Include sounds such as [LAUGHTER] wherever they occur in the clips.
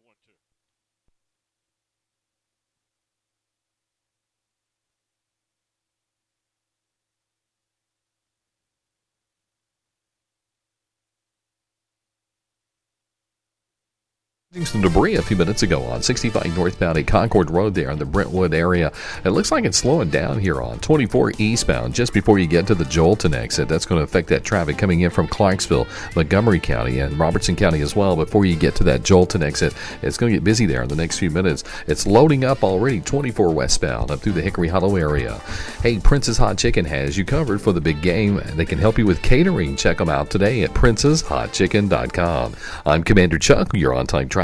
one, two. Test Some debris a few minutes ago on 65 northbound at Concord Road there in the Brentwood area. It looks like it's slowing down here on 24 eastbound just before you get to the Joelton exit. That's going to affect that traffic coming in from Clarksville, Montgomery County, and Robertson County as well. Before you get to that Joelton exit, it's going to get busy there in the next few minutes. It's loading up already 24 westbound up through the Hickory Hollow area. Hey, Prince's Hot Chicken has you covered for the big game. They can help you with catering. Check them out today at princeshotchicken.com. I'm Commander Chuck. You're on time traffic.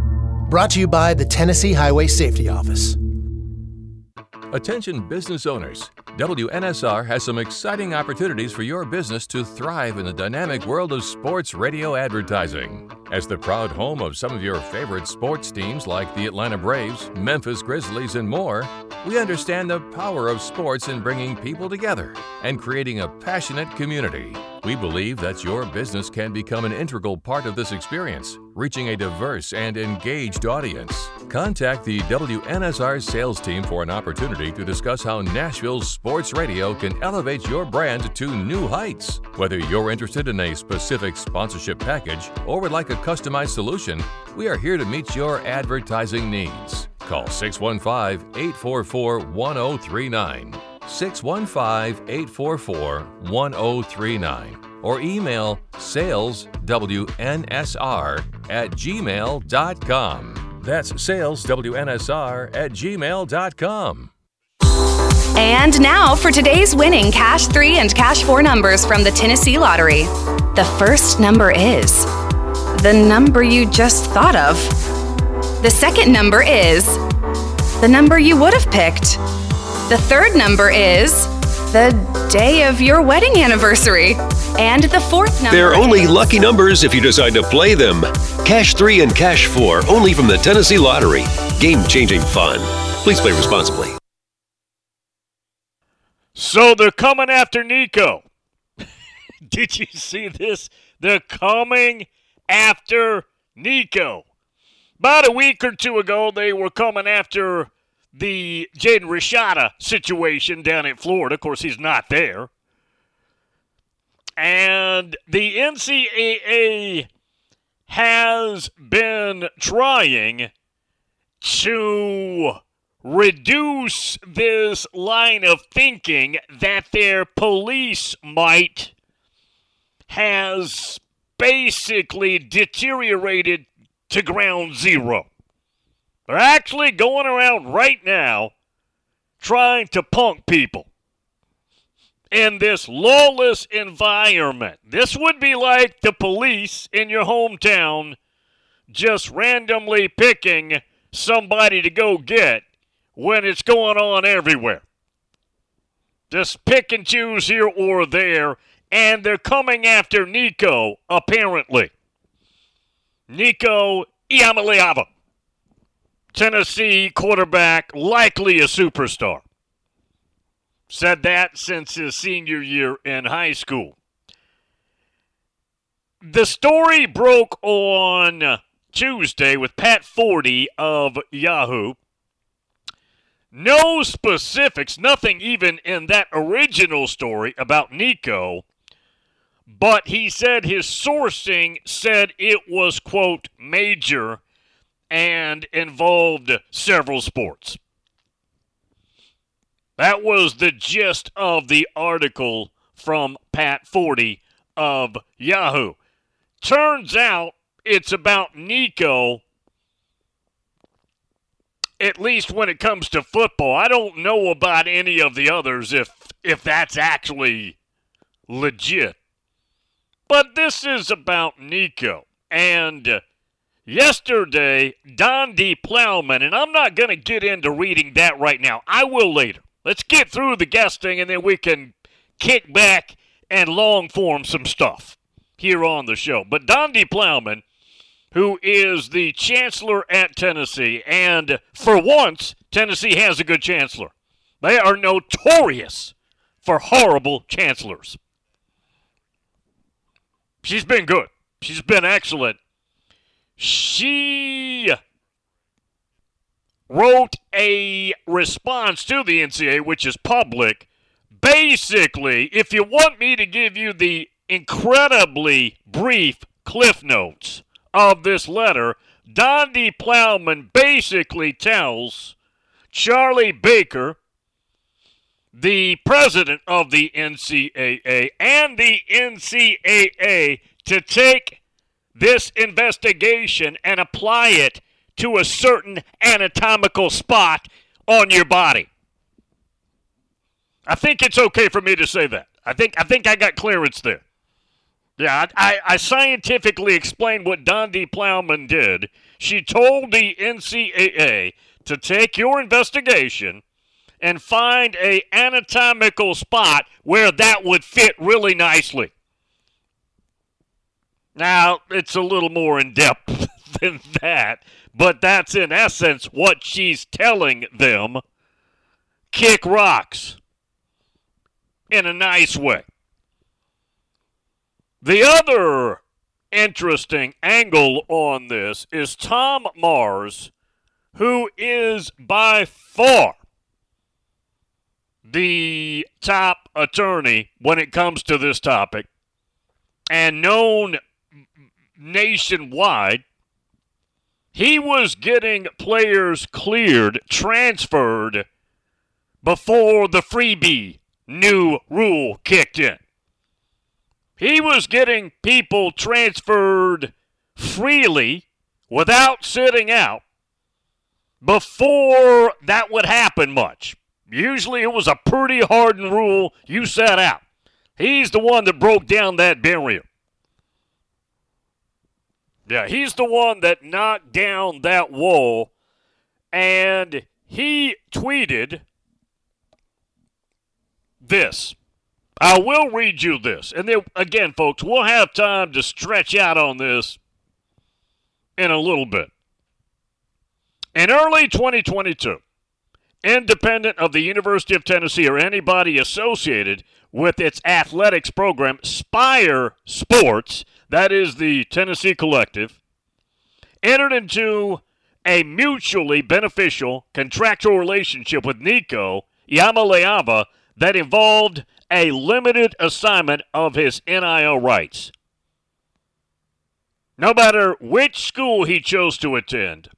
Brought to you by the Tennessee Highway Safety Office. Attention business owners. WNSR has some exciting opportunities for your business to thrive in the dynamic world of sports radio advertising. As the proud home of some of your favorite sports teams like the Atlanta Braves, Memphis Grizzlies, and more, we understand the power of sports in bringing people together and creating a passionate community. We believe that your business can become an integral part of this experience, reaching a diverse and engaged audience. Contact the WNSR sales team for an opportunity to discuss how Nashville's sports radio can elevate your brand to new heights. Whether you're interested in a specific sponsorship package or would like a customized solution, we are here to meet your advertising needs. Call 615 844 1039. 615 844 1039 or email saleswnsr at gmail.com. That's saleswnsr at gmail.com. And now for today's winning Cash 3 and Cash 4 numbers from the Tennessee Lottery. The first number is the number you just thought of. The second number is the number you would have picked. The third number is the day of your wedding anniversary. And the fourth number They're only is- lucky numbers if you decide to play them. Cash 3 and Cash 4 only from the Tennessee Lottery. Game changing fun. Please play responsibly. So they're coming after Nico. [LAUGHS] Did you see this? They're coming after Nico. About a week or two ago, they were coming after the Jaden Rashada situation down in Florida. Of course, he's not there. And the NCAA has been trying to reduce this line of thinking that their police might has basically deteriorated to ground zero. They're actually going around right now trying to punk people in this lawless environment. This would be like the police in your hometown just randomly picking somebody to go get when it's going on everywhere. Just pick and choose here or there, and they're coming after Nico, apparently. Nico Iamaleava, Tennessee quarterback, likely a superstar. Said that since his senior year in high school. The story broke on Tuesday with Pat Forde of Yahoo. No specifics, nothing even in that original story about Nico, but he said his sourcing said it was, quote, major and involved several sports. That was the gist of the article from Pat Forde of Yahoo. Turns out it's about Nico, at least when it comes to football. I don't know about any of the others if if that's actually legit. But this is about Nico. And yesterday, Donde Plowman, and I'm not going to get into reading that right now. I will later. Let's get through the guesting and then we can kick back and long form some stuff here on the show. But Donde Plowman, who is the chancellor at Tennessee, and for once, Tennessee has a good chancellor. They are notorious for horrible chancellors. She's been good. She's been excellent. She wrote a response to the NCAA, which is public. Basically, if you want me to give you the incredibly brief cliff notes of this letter, Donde Plowman basically tells Charlie Baker, the president of the NCAA, and the NCAA to take this investigation and apply it to a certain anatomical spot on your body. I think it's okay for me to say that. I think I think I got clearance there. Yeah, I, I scientifically explained what Donde Plowman did. She told the NCAA to take your investigation and find a anatomical spot where that would fit really nicely. Now, it's a little more in depth [LAUGHS] than that, but that's in essence what she's telling them. Kick rocks in a nice way. The other interesting angle on this is Tom Mars, who is by far the top attorney when it comes to this topic and known nationwide. He was getting players cleared, transferred before the freebie new rule kicked in. He was getting people transferred freely without sitting out before that would happen much. Usually it was a pretty hardened rule. You sat out. He's the one that broke down that barrier. Yeah, he's the one that knocked down that wall. And he tweeted this. I will read you this. And then, again, folks, we'll have time to stretch out on this in a little bit. In early 2022, independent of the University of Tennessee or anybody associated with its athletics program, Spire Sports, that is the Tennessee Collective, entered into a mutually beneficial contractual relationship with Nico Iamaleava that involved a limited assignment of his NIL rights. No matter which school he chose to attend,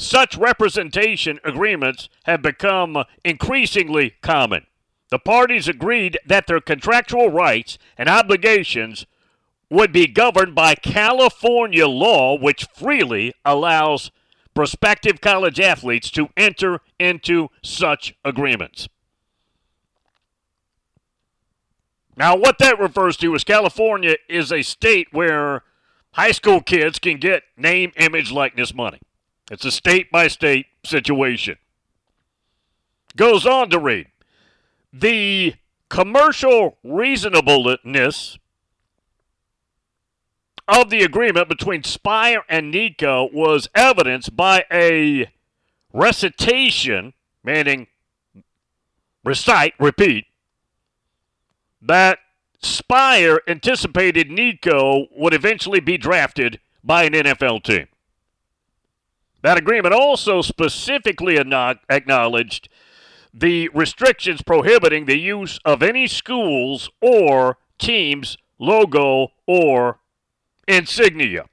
such representation agreements have become increasingly common. The parties agreed that their contractual rights and obligations would be governed by California law, which freely allows prospective college athletes to enter into such agreements. Now, what that refers to is California is a state where high school kids can get name, image, likeness money. It's a state by state situation. Goes on to read the commercial reasonableness of the agreement between Spire and Nico was evidenced by a recitation, meaning recite, repeat, that Spire anticipated Nico would eventually be drafted by an NFL team. That agreement also specifically acknowledged the restrictions prohibiting the use of any schools or team's logo or insignia.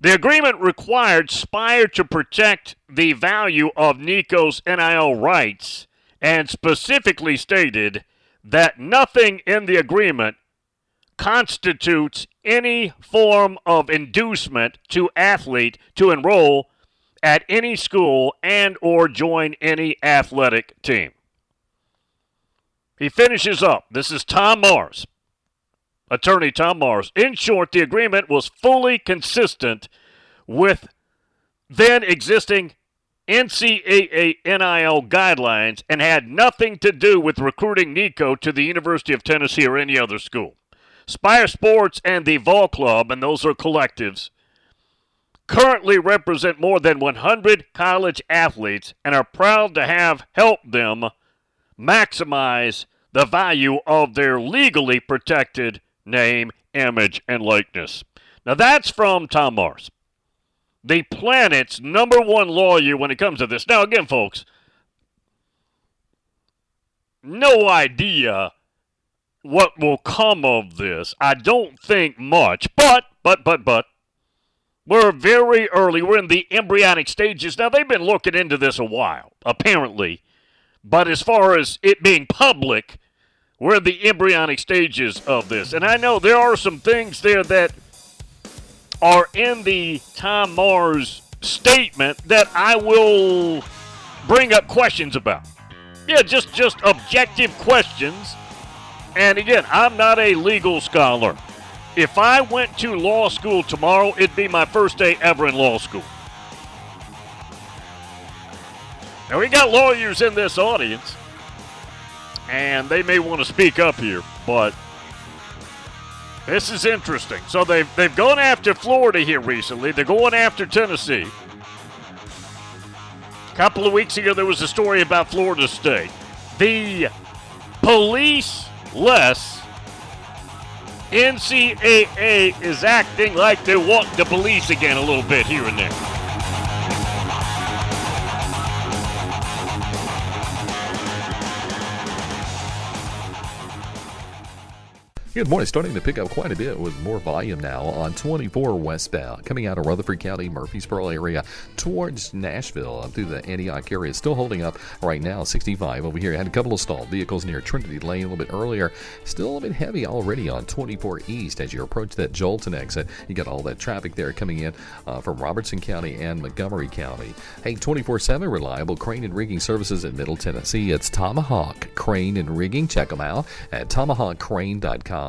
The agreement required Spire to protect the value of Nico's NIL rights and specifically stated that nothing in the agreement constitutes any form of inducement to athlete to enroll at any school and or join any athletic team. He finishes up. This is Tom Mars, attorney Tom Mars. In short, the agreement was fully consistent with then existing NCAA NIL guidelines and had nothing to do with recruiting Nico to the University of Tennessee or any other school. Spire Sports and the Vol Club, and those are collectives, currently represent more than 100 college athletes and are proud to have helped them maximize the value of their legally protected name, image, and likeness. Now that's from Tom Mars, the planet's number one lawyer when it comes to this. Now, again, folks, no idea what will come of this. I don't think much, but, but, but, but, we're very early. We're in the embryonic stages. Now, they've been looking into this a while, apparently. But as far as it being public, we're in the embryonic stages of this. And I know there are some things there that are in the Tom Mars statement that I will bring up questions about. Yeah, just just objective questions and again, I'm not a legal scholar. If I went to law school tomorrow, it'd be my first day ever in law school. Now, we got lawyers in this audience, and they may want to speak up here, but this is interesting. So they've, they've gone after Florida here recently, they're going after Tennessee. A couple of weeks ago, there was a story about Florida State. The police less NCAA is acting like they want the police again a little bit here and there. Good morning. Starting to pick up quite a bit with more volume now on 24 westbound, coming out of Rutherford County, Murfreesboro area towards Nashville up through the Antioch area. Still holding up right now. 65 over here. Had a couple of stalled vehicles near Trinity Lane a little bit earlier. Still a little bit heavy already on 24 east as you approach that Joelton exit. You got all that traffic there coming in uh, from Robertson County and Montgomery County. Hey, 24 7 reliable crane and rigging services in Middle Tennessee. It's Tomahawk Crane and Rigging. Check them out at tomahawkcrane.com.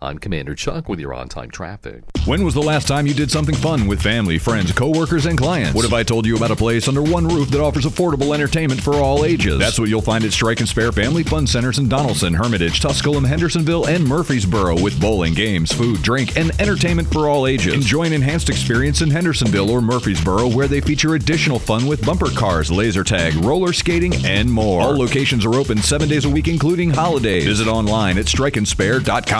I'm Commander Chuck with your on time traffic. When was the last time you did something fun with family, friends, coworkers, and clients? What if I told you about a place under one roof that offers affordable entertainment for all ages? That's what you'll find at Strike and Spare Family Fun Centers in Donelson, Hermitage, Tusculum, Hendersonville, and Murfreesboro with bowling, games, food, drink, and entertainment for all ages. Enjoy an enhanced experience in Hendersonville or Murfreesboro where they feature additional fun with bumper cars, laser tag, roller skating, and more. All locations are open seven days a week, including holidays. Visit online at strikeandspare.com.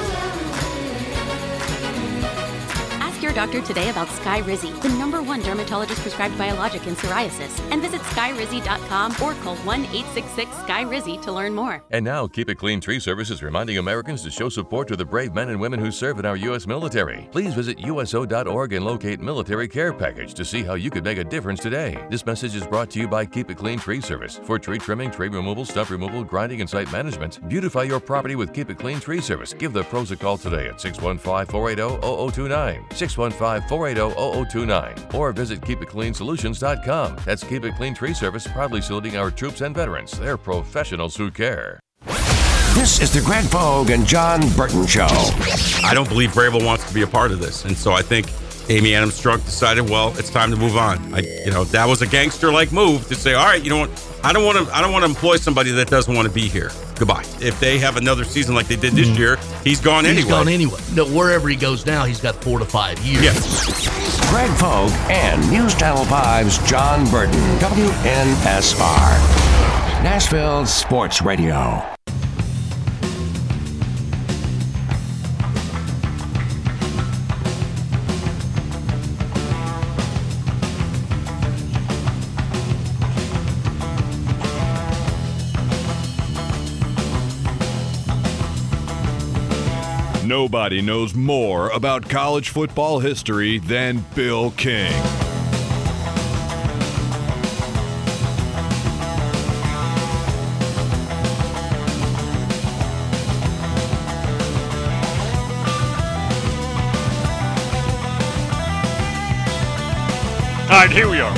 Your doctor today about Skyrizi, the number one dermatologist prescribed biologic in psoriasis, and visit skyrizi.com or call 1 866 Skyrizi to learn more. And now, Keep It Clean Tree Service is reminding Americans to show support to the brave men and women who serve in our U.S. military. Please visit USO.org and locate Military Care Package to see how you could make a difference today. This message is brought to you by Keep It Clean Tree Service. For tree trimming, tree removal, stump removal, grinding, and site management, beautify your property with Keep It Clean Tree Service. Give the pros a call today at 615 480 0029. 615 480 0029. Or visit KeepItCleanSolutions.com. That's Keep It Clean Tree Service, proudly saluting our troops and veterans. They're professionals who care. This is the Greg Pogue and John Burton Show. I don't believe Vrabel wants to be a part of this, and so I think Amy Adams Strunk decided, well, it's time to move on. I, you know, that was a gangster-like move to say, all right, you know what? I don't want to. I don't want to employ somebody that doesn't want to be here. Goodbye. If they have another season like they did this mm. year, he's gone He's anyway. He's gone anyway. No, wherever he goes now, he's got four to five years. Yes. Greg Pogue and News Channel 5's John Burton, WNSR. Nashville Sports Radio. Nobody knows more about college football history than Bill King. All right, here we are.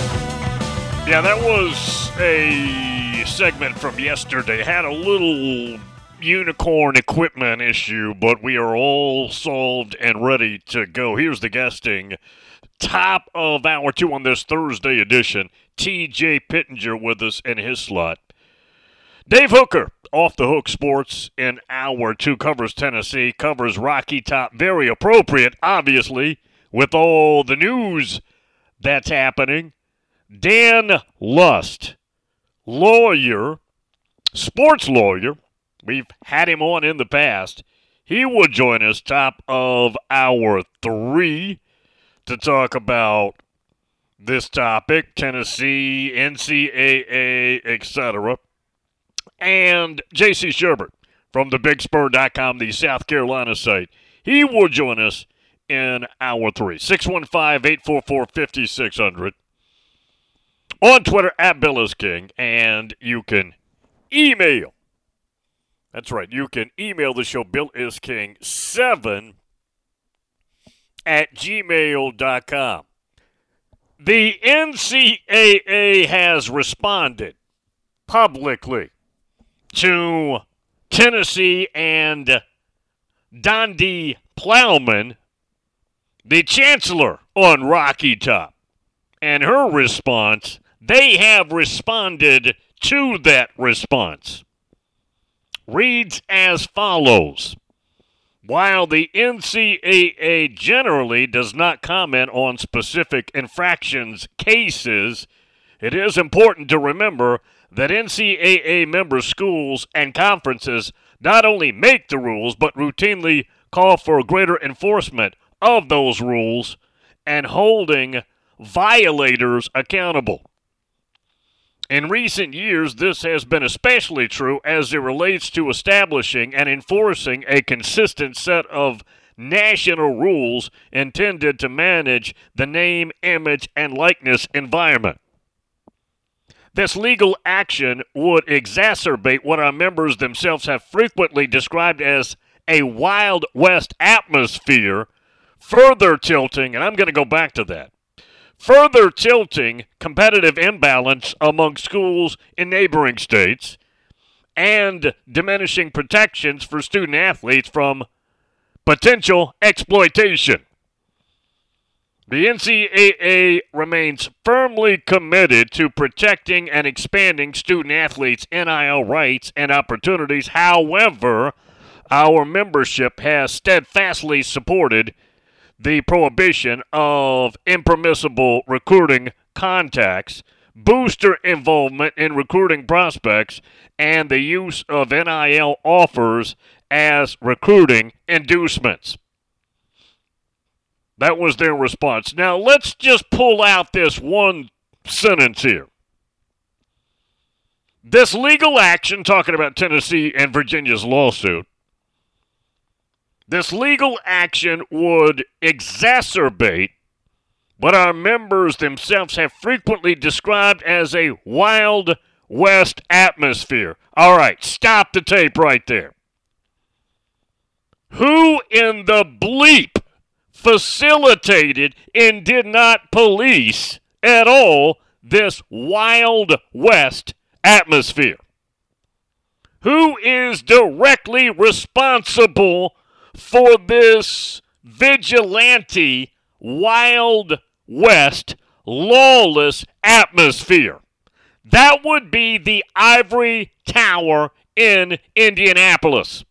Yeah, that was a segment from yesterday. Had a little unicorn equipment issue, but we are all solved and ready to go. Here's the guesting. Top of hour two on this Thursday edition. TJ Pittenger with us in his slot. Dave Hooker, off the hook sports in hour two, covers Tennessee, covers Rocky Top. Very appropriate, obviously, with all the news that's happening. Dan Lust, lawyer, sports lawyer. We've had him on in the past. He will join us top of hour three to talk about this topic Tennessee, NCAA, etc. And J.C. Shurburtt from the BigSpur.com, the South Carolina site. He will join us in hour three. 615 844 5600. On Twitter, at Bill King. And you can email. That's right. You can email the show, Bill is King 7 at gmail.com. The NCAA has responded publicly to Tennessee and Donde Plowman, the chancellor on Rocky Top. And her response, they have responded to that response. Reads as follows. While the NCAA generally does not comment on specific infractions cases, it is important to remember that NCAA member schools and conferences not only make the rules, but routinely call for greater enforcement of those rules and holding violators accountable. In recent years, this has been especially true as it relates to establishing and enforcing a consistent set of national rules intended to manage the name, image, and likeness environment. This legal action would exacerbate what our members themselves have frequently described as a Wild West atmosphere, further tilting, and I'm going to go back to that, further tilting competitive imbalance among schools in neighboring states and diminishing protections for student athletes from potential exploitation. The NCAA remains firmly committed to protecting and expanding student athletes' NIL rights and opportunities. However, our membership has steadfastly supported the prohibition of impermissible recruiting contacts, booster involvement in recruiting prospects, and the use of NIL offers as recruiting inducements. That was their response. Now, let's just pull out this one sentence here. This legal action, talking about Tennessee and Virginia's lawsuit, this legal action would exacerbate what our members themselves have frequently described as a Wild West atmosphere. All right, stop the tape right there. Who in the bleep facilitated and did not police at all this Wild West atmosphere? Who is directly responsible for this vigilante, Wild West, lawless atmosphere? That would be the Ivory Tower in Indianapolis.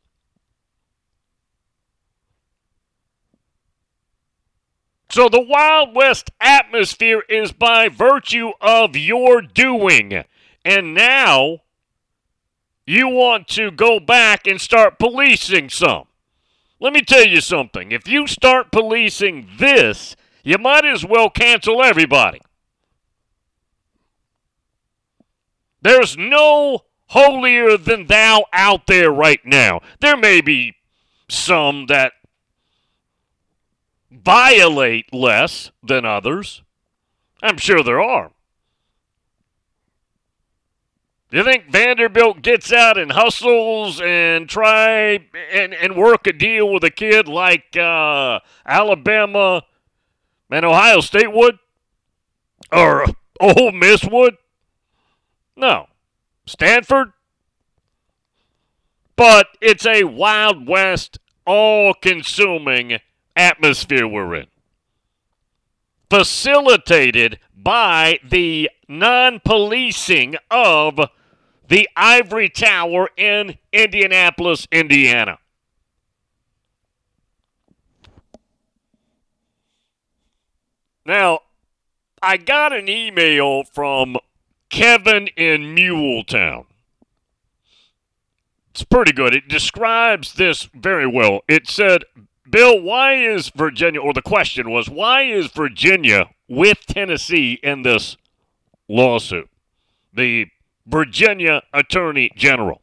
So the Wild West atmosphere is by virtue of your doing. And now you want to go back and start policing some. Let me tell you something. If you start policing this, you might as well cancel everybody. There's no holier than thou out there right now. There may be some that violate less than others. I'm sure there are. Do you think Vanderbilt gets out and hustles and try and, and work a deal with a kid like uh, Alabama and Ohio State would? Or Ole Miss would? No. Stanford? But it's a Wild West, all consuming atmosphere we're in. Facilitated by the non policing of the Ivory Tower in Indianapolis, Indiana. Now, I got an email from Kevin in Muletown. It's pretty good. It describes this very well. It said, Bill, why is Virginia, or the question was, why is Virginia with Tennessee in this lawsuit? The Virginia Attorney General.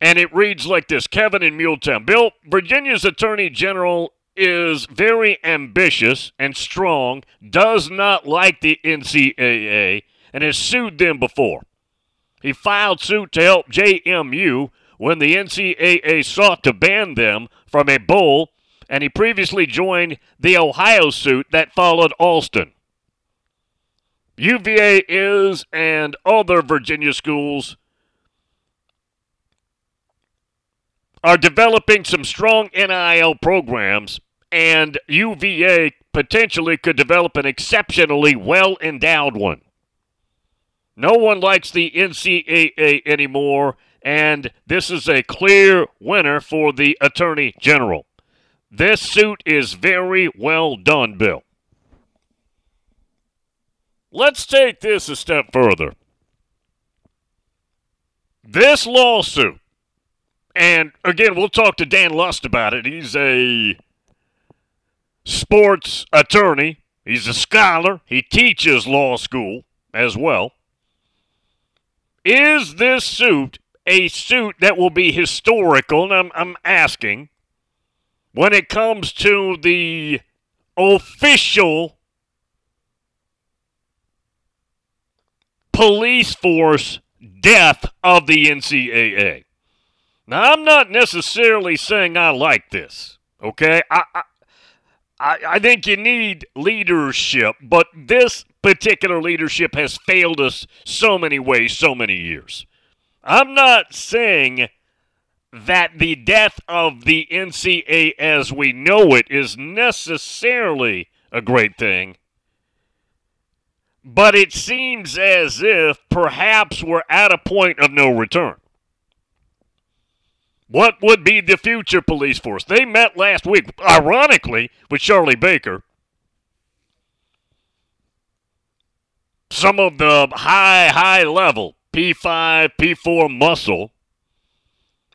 And it reads like this Kevin in Muletown. Bill, Virginia's Attorney General is very ambitious and strong, does not like the NCAA, and has sued them before. He filed suit to help JMU when the NCAA sought to ban them from a bowl, and he previously joined the Ohio suit that followed Alston. UVA is, and other Virginia schools are developing some strong NIL programs, and UVA potentially could develop an exceptionally well endowed one. No one likes the NCAA anymore, and this is a clear winner for the Attorney General. This suit is very well done, Bill. Let's take this a step further. This lawsuit, and again, we'll talk to Dan Lust about it. He's a sports attorney, he's a scholar, he teaches law school as well. Is this suit a suit that will be historical? And I'm, I'm asking when it comes to the official police force death of the NCAA. Now, I'm not necessarily saying I like this, okay? I, I, I think you need leadership, but this particular leadership has failed us so many ways, so many years. I'm not saying that the death of the NCAA as we know it is necessarily a great thing. But it seems as if perhaps we're at a point of no return. What would be the future police force? They met last week, ironically, with Charlie Baker. Some of the high, high level P5, P4 muscle.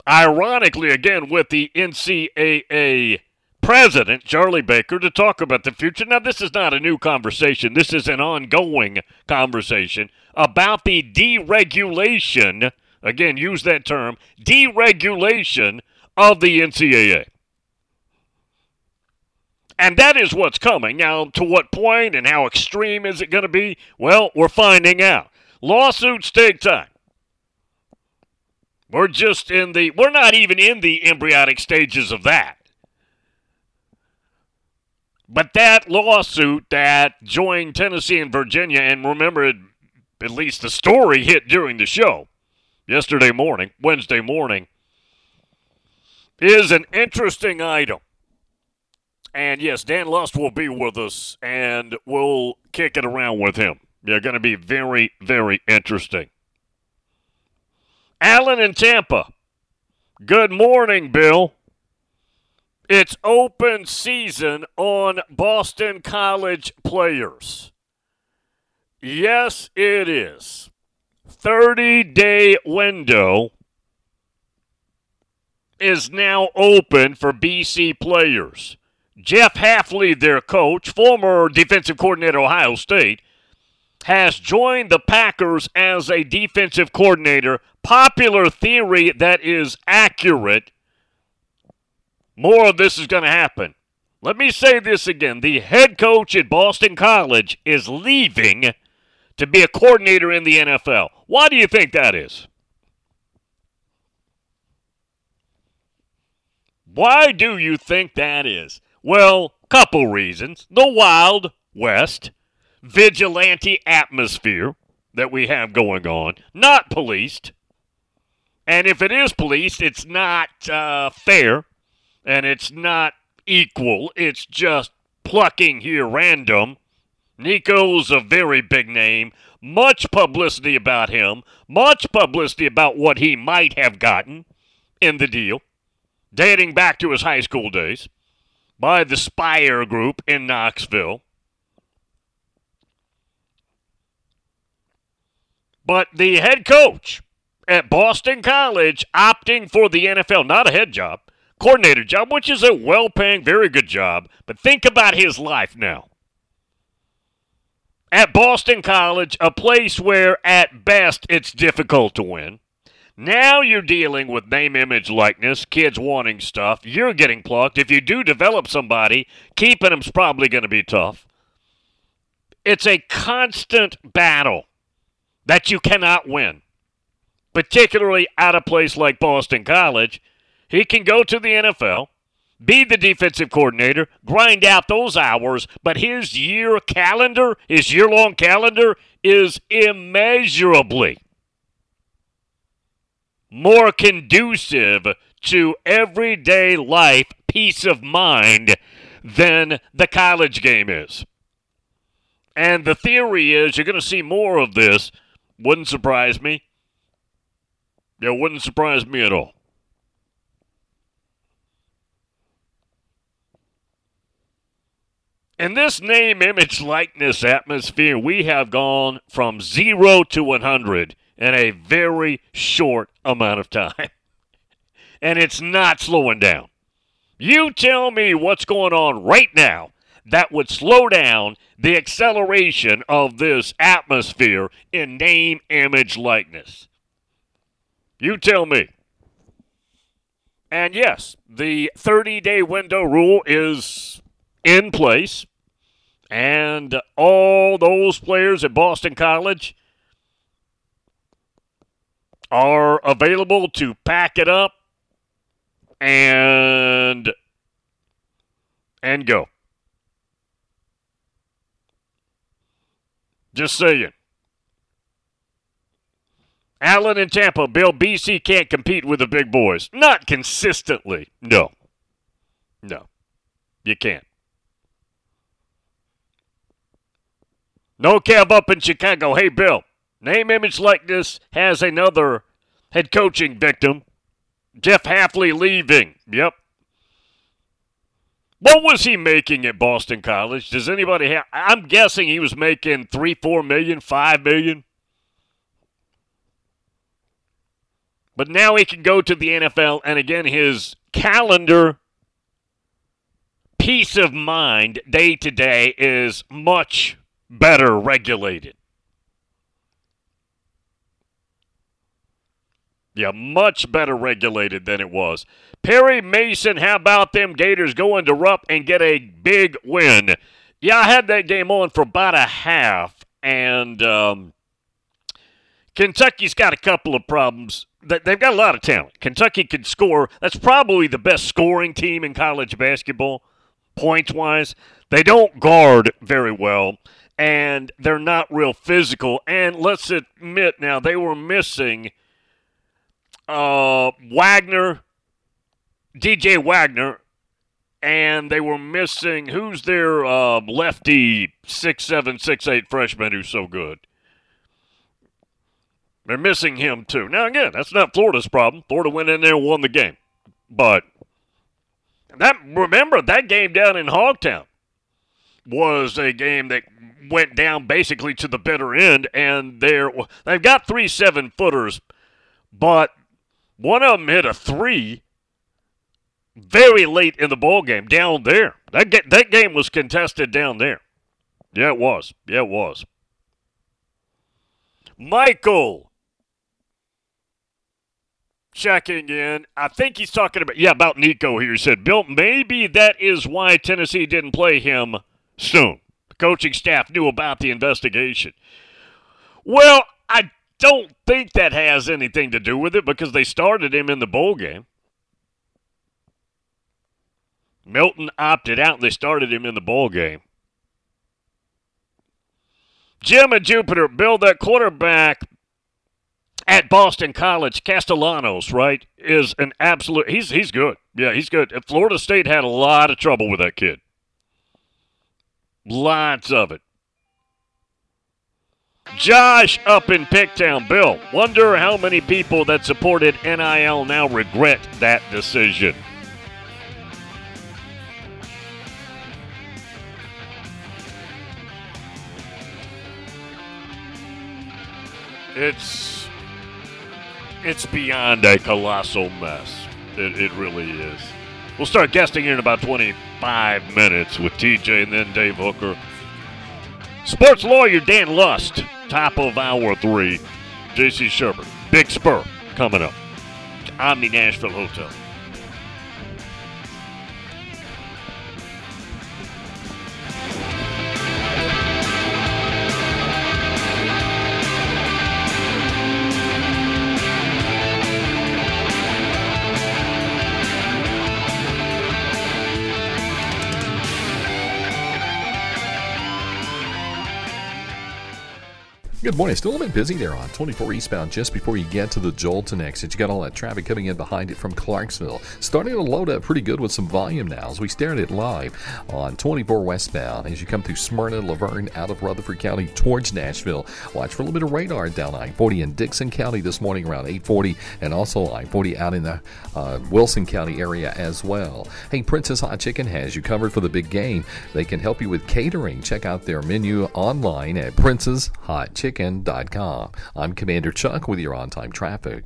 Ironically, again, with the NCAA president, Charlie Baker, to talk about the future. Now, this is not a new conversation, this is an ongoing conversation about the deregulation, again, use that term, deregulation of the NCAA. And that is what's coming. Now, to what point and how extreme is it going to be? Well, we're finding out. Lawsuits take time. We're just in the, we're not even in the embryonic stages of that. But that lawsuit that joined Tennessee and Virginia, and remember, it, at least the story hit during the show yesterday morning, Wednesday morning, is an interesting item. And yes, Dan Lust will be with us, and we'll kick it around with him. They're going to be very, very interesting. Alan in Tampa. Good morning, Bill. It's open season on Boston College players. Yes, it is. 30 day window is now open for BC players. Jeff Hafley, their coach, former defensive coordinator Ohio State, has joined the Packers as a defensive coordinator. Popular theory that is accurate more of this is going to happen. Let me say this again. The head coach at Boston College is leaving to be a coordinator in the NFL. Why do you think that is? Why do you think that is? Well, couple reasons. The Wild West vigilante atmosphere that we have going on, not policed. And if it is policed, it's not uh, fair and it's not equal. It's just plucking here random. Nico's a very big name. Much publicity about him. Much publicity about what he might have gotten in the deal, dating back to his high school days by the Spire Group in Knoxville. But the head coach at Boston College opting for the NFL, not a head job, coordinator job, which is a well paying, very good job. But think about his life now. At Boston College, a place where at best it's difficult to win. Now you're dealing with name, image, likeness, kids wanting stuff. You're getting plucked. If you do develop somebody, keeping them's probably going to be tough. It's a constant battle that you cannot win, particularly at a place like Boston College he can go to the NFL, be the defensive coordinator, grind out those hours, but his year calendar, his year long calendar, is immeasurably more conducive to everyday life, peace of mind, than the college game is. And the theory is you're going to see more of this. Wouldn't surprise me. It wouldn't surprise me at all. In this name, image, likeness atmosphere, we have gone from zero to 100 in a very short amount of time. [LAUGHS] And it's not slowing down. You tell me what's going on right now that would slow down the acceleration of this atmosphere in name, image, likeness. You tell me. And yes, the 30 day window rule is in place. And all those players at Boston College, are available to pack it up and and go. Just saying. Allen and Tampa, Bill, BC can't compete with the big boys. Not consistently. No. No. You can't. No cab up in Chicago. Hey, Bill, name, image, likeness has another head coaching victim. Jeff Hafley leaving. Yep. What was he making at Boston College? Does anybody have? I'm guessing he was making three, four million, five million. But now he can go to the NFL, and again, his calendar peace of mind day to day is much better regulated. Yeah, much better regulated than it was. Perry Mason, how about them Gators going to Rupp and get a big win? Yeah, I had that game on for about a half, and um, Kentucky's got a couple of problems. They've got a lot of talent. Kentucky can score. That's probably the best scoring team in college basketball, points wise. They don't guard very well, and they're not real physical. And let's admit now, they were missing uh, Wagner, DJ Wagner, and they were missing who's their uh, lefty six seven six eight freshman who's so good. They're missing him too. Now again, that's not Florida's problem. Florida went in there and won the game, but that remember that game down in Hogtown was a game that went down basically to the bitter end, and they're they've got three seven footers, but one of them hit a three very late in the ball game down there. That ga- that game was contested down there. Yeah, it was. Yeah, it was. Michael checking in. I think he's talking about yeah about Nico here. He said, "Bill, maybe that is why Tennessee didn't play him soon. The coaching staff knew about the investigation." Well, I don't think that has anything to do with it because they started him in the bowl game. Milton opted out and they started him in the bowl game. Jim and Jupiter, Bill, that quarterback at Boston College, Castellanos, right, is an absolute. He's he's good. Yeah, he's good. Florida State had a lot of trouble with that kid. Lots of it. Josh up in Picktown. Bill, wonder how many people that supported NIL now regret that decision. It's it's beyond a colossal mess. It, it really is. We'll start guesting in about 25 minutes with TJ and then Dave Hooker. Sports lawyer Dan Lust, top of hour three. JC Shurburtt, Big Spur coming up. Omni Nashville Hotel. Good morning. Still a little bit busy there on 24 eastbound just before you get to the Joelton exit. You got all that traffic coming in behind it from Clarksville. Starting to load up pretty good with some volume now as we stare at it live on 24 westbound as you come through Smyrna, La Vergne, out of Rutherford County towards Nashville. Watch for a little bit of radar down I 40 in Dickson County this morning around 840 and also I 40 out in the uh, Wilson County area as well. Hey, Princess Hot Chicken has you covered for the big game. They can help you with catering. Check out their menu online at Princess Hot Chicken chicken.com. I'm Commander Chuck with your on time traffic.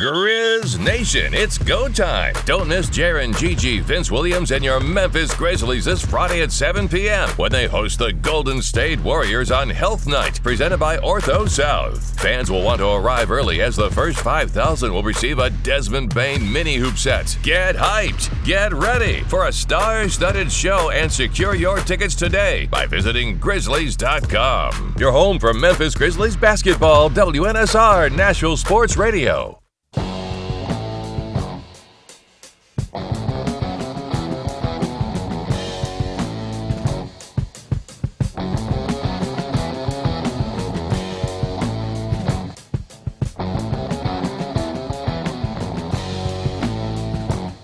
Grizz Nation, it's go time. Don't miss Jaren, Gigi, Vince Williams, and your Memphis Grizzlies this Friday at 7 p.m. when they host the Golden State Warriors on Health Night, presented by Ortho South. Fans will want to arrive early as the first 5,000 will receive a Desmond Bane mini hoop set. Get hyped, get ready for a star studded show and secure your tickets today by visiting Grizzlies.com. Your home for Memphis Grizzlies basketball, WNSR Nashville Sports Radio.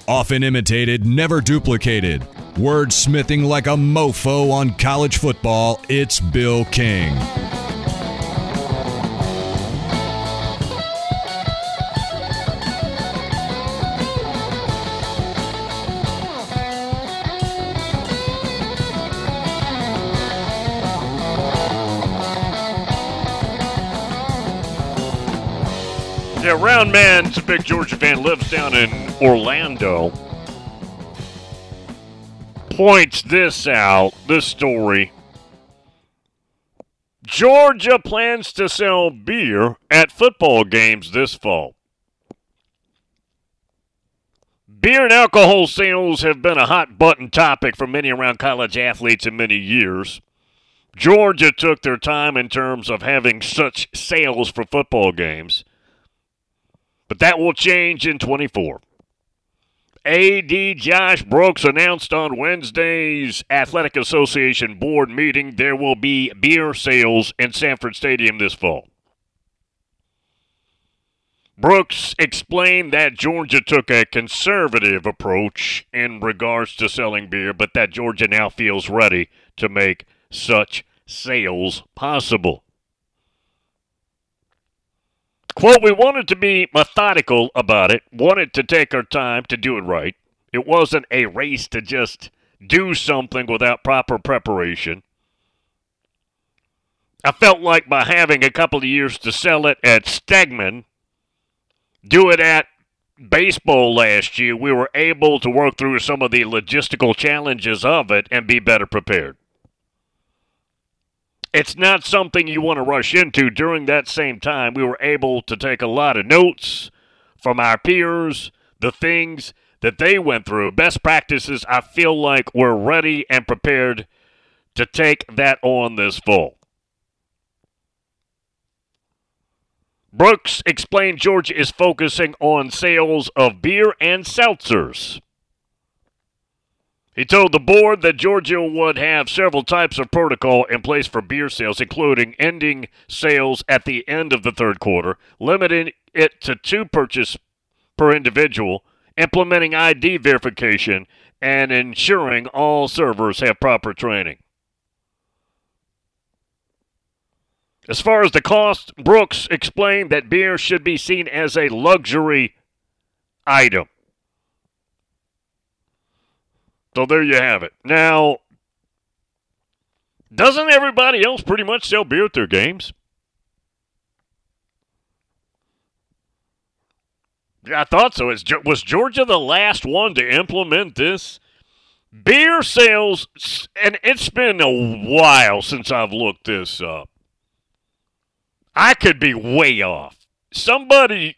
Often imitated, never duplicated. Wordsmithing like a mofo on college football, it's Bill King. Yeah, Round Man's a big Georgia fan, lives down in Orlando. Points this out, this story. Georgia plans to sell beer at football games this fall. Beer and alcohol sales have been a hot button topic for many around college athletes in many years. Georgia took their time in terms of having such sales for football games. But that will change in 24. AD Josh Brooks announced on Wednesday's Athletic Association board meeting there will be beer sales in Sanford Stadium this fall. Brooks explained that Georgia took a conservative approach in regards to selling beer, but that Georgia now feels ready to make such sales possible. Quote, we wanted to be methodical about it, wanted to take our time to do it right. It wasn't a race to just do something without proper preparation. I felt like by having a couple of years to sell it at Stegeman, do it at baseball last year, we were able to work through some of the logistical challenges of it and be better prepared. It's not something you want to rush into. During that same time, we were able to take a lot of notes from our peers, the things that they went through, best practices. I feel like we're ready and prepared to take that on this fall. Brooks explained Georgia is focusing on sales of beer and seltzers. He told the board that Georgia would have several types of protocol in place for beer sales, including ending sales at the end of the third quarter, limiting it to two purchases per individual, implementing ID verification, and ensuring all servers have proper training. As far as the cost, Brooks explained that beer should be seen as a luxury item. So there you have it. Now, doesn't everybody else pretty much sell beer at their games? I thought so. Is, was Georgia the last one to implement this? Beer sales, and it's been a while since I've looked this up. I could be way off. Somebody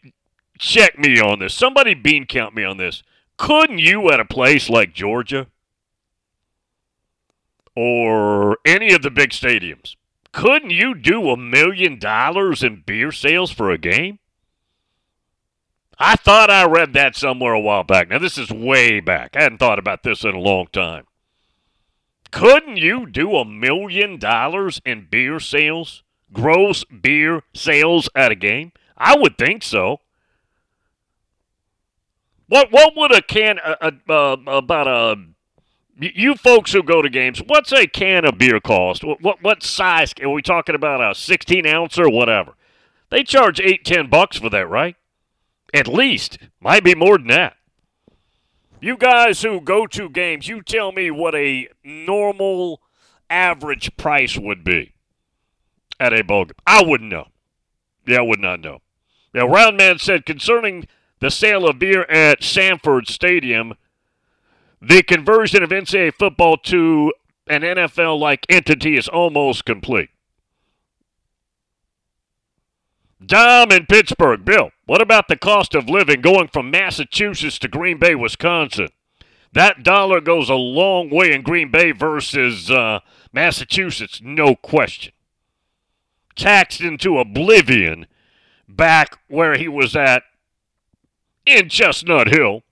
check me on this. Somebody bean count me on this. Couldn't you at a place like Georgia or any of the big stadiums, couldn't you do a million dollars in beer sales for a game? I thought I read that somewhere a while back. Now, this is way back. I hadn't thought about this in a long time. Couldn't you do a million dollars in beer sales? Gross beer sales at a game? I would think so. What what would a can uh, uh, about a you folks who go to games? What's a can of beer cost? What what, what size? Are we talking about a sixteen ounce or whatever? They charge eight ten bucks for that, right? At least. Might be more than that. You guys who go to games, you tell me what a normal average price would be at a ball game. I wouldn't know. Yeah, I would not know. Now, Roundman said concerning the sale of beer at Sanford Stadium, the conversion of NCAA football to an NFL like entity is almost complete. Dom in Pittsburgh. Bill, what about the cost of living going from Massachusetts to Green Bay, Wisconsin? That dollar goes a long way in Green Bay versus uh, Massachusetts, no question. Taxed into oblivion back where he was at in Chestnut Hill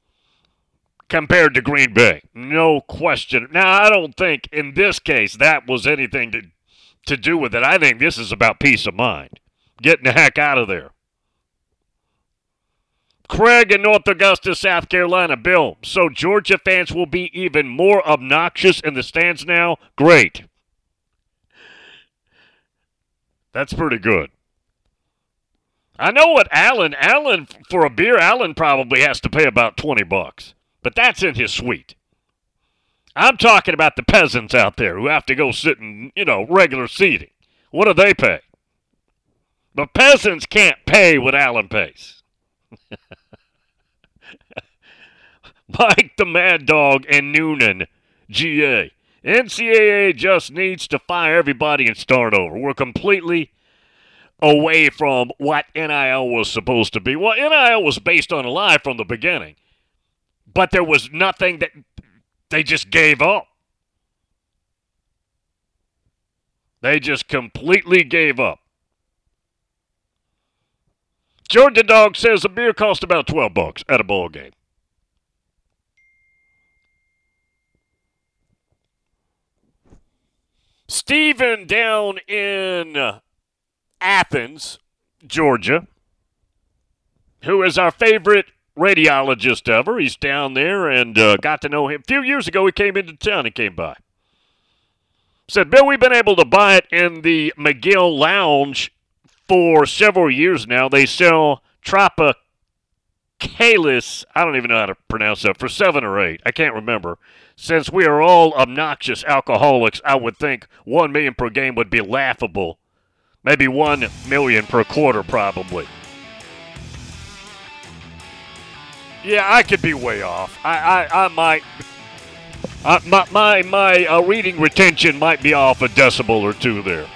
compared to Green Bay. No question. Now, I don't think in this case that was anything to, to do with it. I think this is about peace of mind getting the heck out of there. Craig in North Augusta, South Carolina. Bill, so Georgia fans will be even more obnoxious in the stands now? Great. That's pretty good. I know what Allen, Allen, for a beer, Allen probably has to pay about 20 bucks, but that's in his suite. I'm talking about the peasants out there who have to go sit in, you know, regular seating. What do they pay? The peasants can't pay what Allen pays. [LAUGHS] Mike the Mad Dog and Newnan, GA. NCAA just needs to fire everybody and start over. We're completely away from what NIL was supposed to be. Well, NIL was based on a lie from the beginning, but there was nothing that they just gave up. They just completely gave up. Georgia Dog says a beer cost about 12 bucks at a ball game. Stephen down in Athens, Georgia, who is our favorite radiologist ever. He's down there and uh, got to know him. A few years ago, he came into town. He came by. Said, Bill, we've been able to buy it in the McGill Lounge for several years now. They sell Tropicalia, I don't even know how to pronounce that, for seven or eight. I can't remember. Since we are all obnoxious alcoholics, I would think one million per game would be laughable. Maybe one million per quarter, probably. Yeah, I could be way off. I, I, I might. My my, my uh, reading retention might be off a decibel or two there.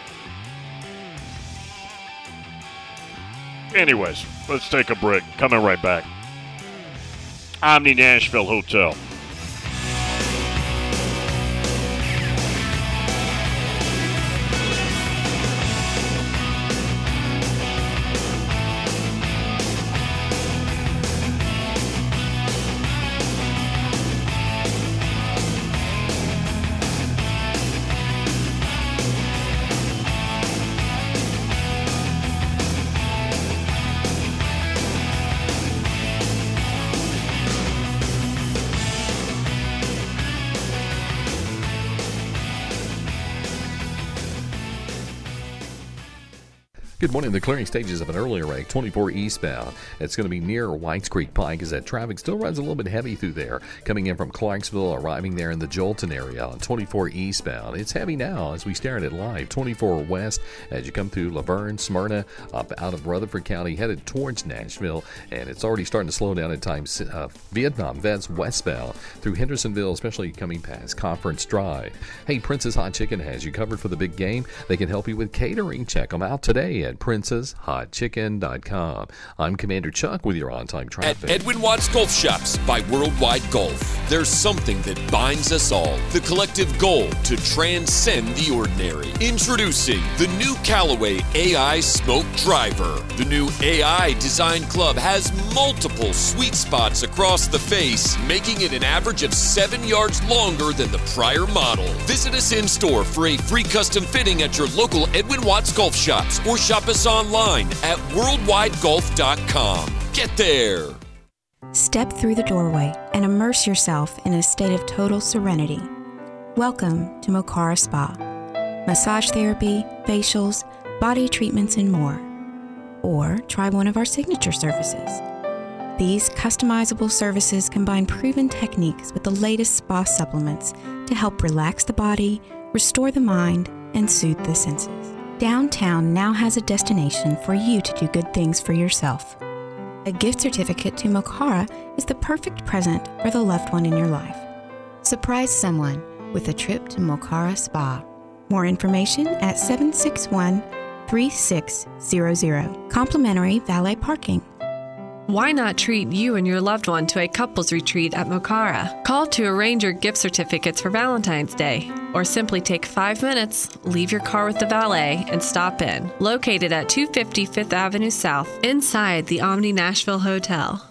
Anyways, let's take a break. Coming right back. Omni Nashville Hotel. Good morning. The clearing stages of an earlier wreck, 24 eastbound. It's going to be near Whites Creek Pike as that traffic still runs a little bit heavy through there. Coming in from Clarksville, arriving there in the Joelton area on 24 eastbound. It's heavy now as we stare at it live. 24 west as you come through La Vergne, Smyrna, up out of Rutherford County, headed towards Nashville. And it's already starting to slow down at times. Uh, Vietnam Vets westbound through Hendersonville, especially coming past Conference Drive. Hey, Princess Hot Chicken has you covered for the big game. They can help you with catering. Check them out today at princesshotchicken.com. I'm Commander Chuck with your on time traffic. At Edwin Watts Golf Shops by Worldwide Golf, there's something that binds us all the collective goal to transcend the ordinary. Introducing the new Callaway AI Smoke Driver. The new AI Design Club has multiple sweet spots across the face, making it an average of seven yards longer than the prior model. Visit us in store for a free custom fitting at your local Edwin Watts Golf Shops or shop us online at worldwidegolf.com. Get there. Step through the doorway and immerse yourself in a state of total serenity. Welcome to Mokara Spa. Massage therapy, facials, body treatments, and more. Or try one of our signature services. These customizable services combine proven techniques with the latest spa supplements to help relax the body, restore the mind, and soothe the senses. Downtown now has a destination for you to do good things for yourself. A gift certificate to Mokara is the perfect present for the loved one in your life. Surprise someone with a trip to Mokara Spa. More information at 761 3600. Complimentary valet parking. Why not treat you and your loved one to a couples retreat at Mokara? Call to arrange your gift certificates for Valentine's Day, or simply take five minutes, leave your car with the valet, and stop in. Located at 250 Fifth Avenue South, inside the Omni Nashville Hotel.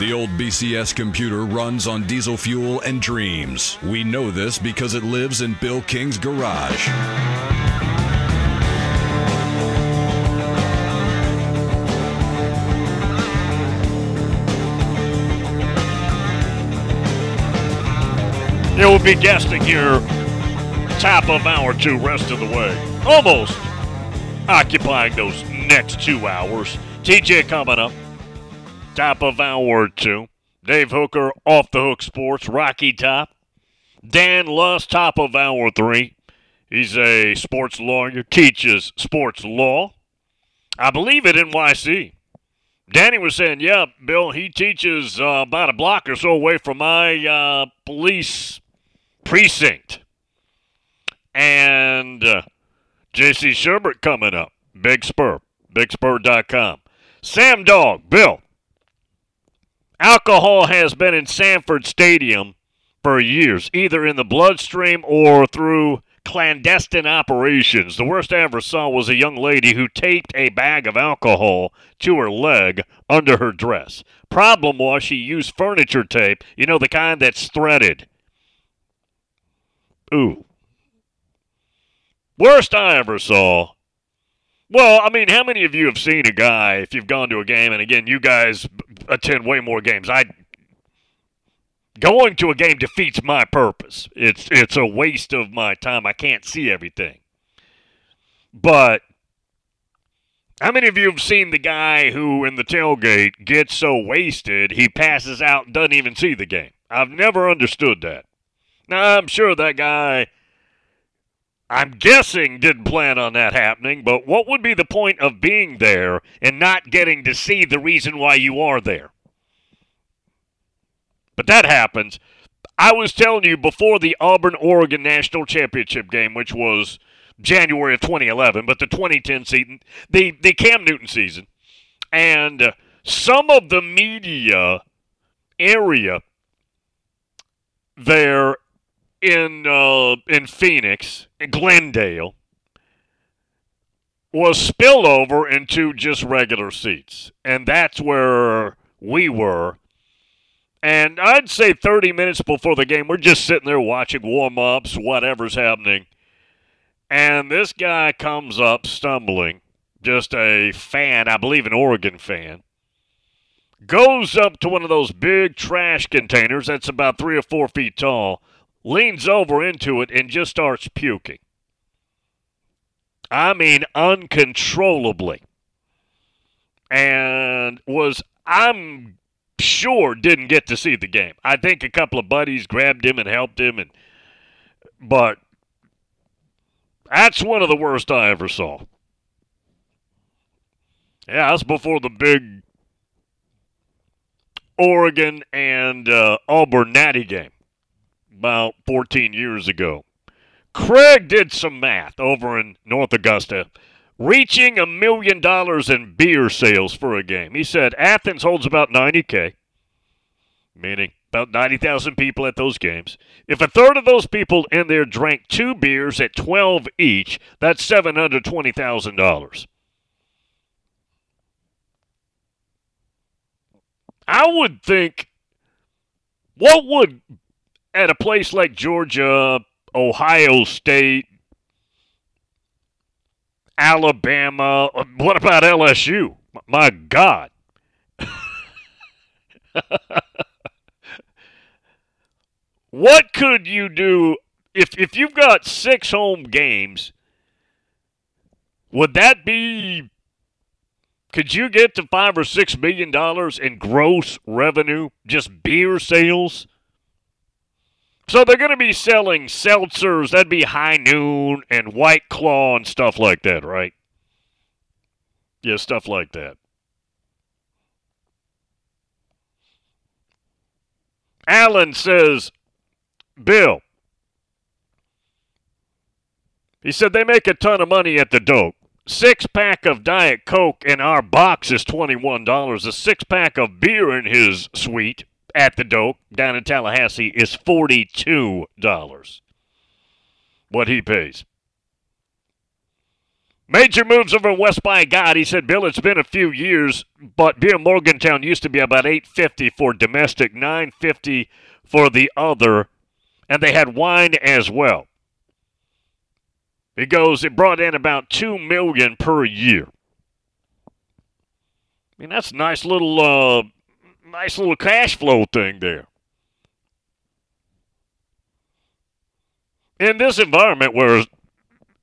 The old BCS computer runs on diesel fuel and dreams. We know this because it lives in Bill King's garage. It will be guesting here top of hour two rest of the way. Almost occupying those next two hours. TJ coming up. Top of hour two. Dave Hooker, Off the Hook Sports, Rocky Top. Dan Lust, top of hour three. He's a sports lawyer, teaches sports law. I believe at NYC. Danny was saying, yeah, Bill, he teaches uh, about a block or so away from my uh, police precinct. And uh, JC Shurburtt coming up. Big Spur. BigSpur.com. Sam Dog, Bill. Alcohol has been in Sanford Stadium for years, either in the bloodstream or through clandestine operations. The worst I ever saw was a young lady who taped a bag of alcohol to her leg under her dress. Problem was she used furniture tape, you know, the kind that's threaded. Ooh. Worst I ever saw. Well, I mean, how many of you have seen a guy, if you've gone to a game, and again, you guys attend way more games. I going to a game defeats my purpose. It's it's a waste of my time. I can't see everything. But How many of you have seen the guy who, in the tailgate, gets so wasted he passes out and doesn't even see the game? I've never understood that. Now, I'm sure that guy, I'm guessing, didn't plan on that happening, but what would be the point of being there and not getting to see the reason why you are there? But that happens. I was telling you before the Auburn Oregon National Championship game, which was January of 2011, but the 2010 season, the, the Cam Newton season, and uh, some of the media area there in uh, in Phoenix, in Glendale, was spillover into just regular seats, and that's where we were. And I'd say 30 minutes before the game, we're just sitting there watching warm ups, whatever's happening and this guy comes up stumbling, just a fan, I believe an Oregon fan, goes up to one of those big trash containers that's about three or four feet tall, leans over into it, and just starts puking. I mean, uncontrollably. And was, I'm sure, didn't get to see the game. I think a couple of buddies grabbed him and helped him, and but that's one of the worst I ever saw. Yeah, that's before the big Oregon and uh, Auburn Natty game about 14 years ago. Craig did some math over in North Augusta, reaching a million dollars in beer sales for a game. He said Athens holds about 90K, meaning about 90,000 people at those games. If a third of those people in there drank two beers at 12 each, that's $720,000. I would think, what would, at a place like Georgia, Ohio State, Alabama, um, what about LSU? My God. [LAUGHS] What could you do if if you've got six home games? Would that be? Could you get to five or six million dollars in gross revenue just beer sales? So they're going to be selling seltzers. That'd be High Noon and White Claw and stuff like that, right? Yeah, stuff like that. Allen says Bill. He said they make a ton of money at the Doak. Six pack of Diet Coke in our box is $21. A six pack of beer in his suite at the Doak down in Tallahassee is $42. What he pays. Major moves over West by God. He said, Bill, it's been a few years, but beer Morgantown used to be about 850 for domestic, 950 for the other and they had wine as well. It goes, it brought in about two million per year. I mean, that's nice little, uh, nice little cash flow thing there. In this environment where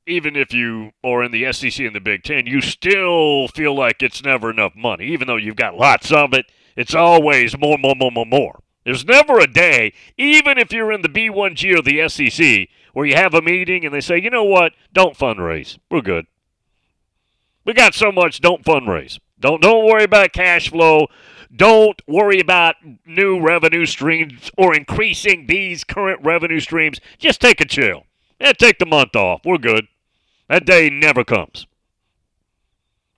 even if you are in the SEC and the Big Ten, you still feel like it's never enough money. Even though you've got lots of it, it's always more, more, more, more, more. There's never a day, even if you're in the B1G or the SEC, where you have a meeting and they say, you know what, don't fundraise. We're good. We got so much, don't fundraise. Don't don't worry about cash flow. Don't worry about new revenue streams or increasing these current revenue streams. Just take a chill. and take the month off. We're good. That day never comes.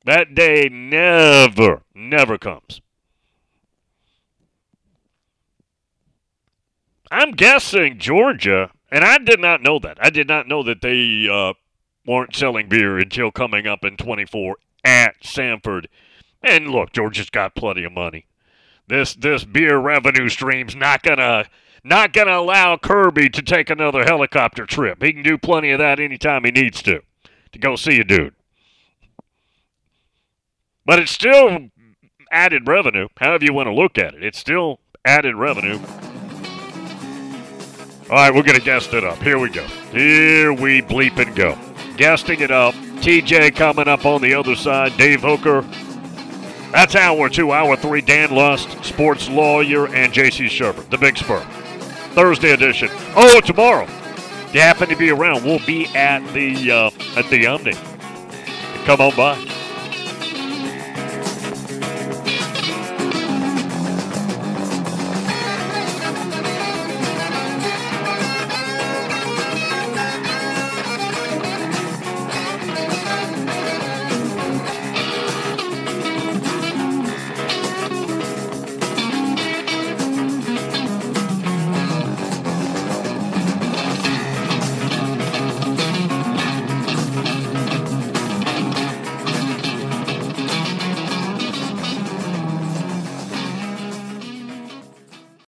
That day never, never comes. I'm guessing Georgia, and I did not know that. I did not know that they uh, weren't selling beer until coming up in 24 at Sanford. And look, Georgia's got plenty of money. This this beer revenue stream's not gonna not gonna allow Kirby to take another helicopter trip. He can do plenty of that anytime he needs to to go see a dude. But it's still added revenue, however you want to look at it. It's still added revenue. All right, we're going to guest it up. Here we go. Here we bleep and go. Guesting it up TJ coming up on the other side. Dave Hooker. That's hour two, hour three. Dan Lust, sports lawyer, and JC Shurburtt, the Big Spur. Thursday edition. Oh, tomorrow. If you happen to be around, we'll be at the uh, at the Omni. Come on by.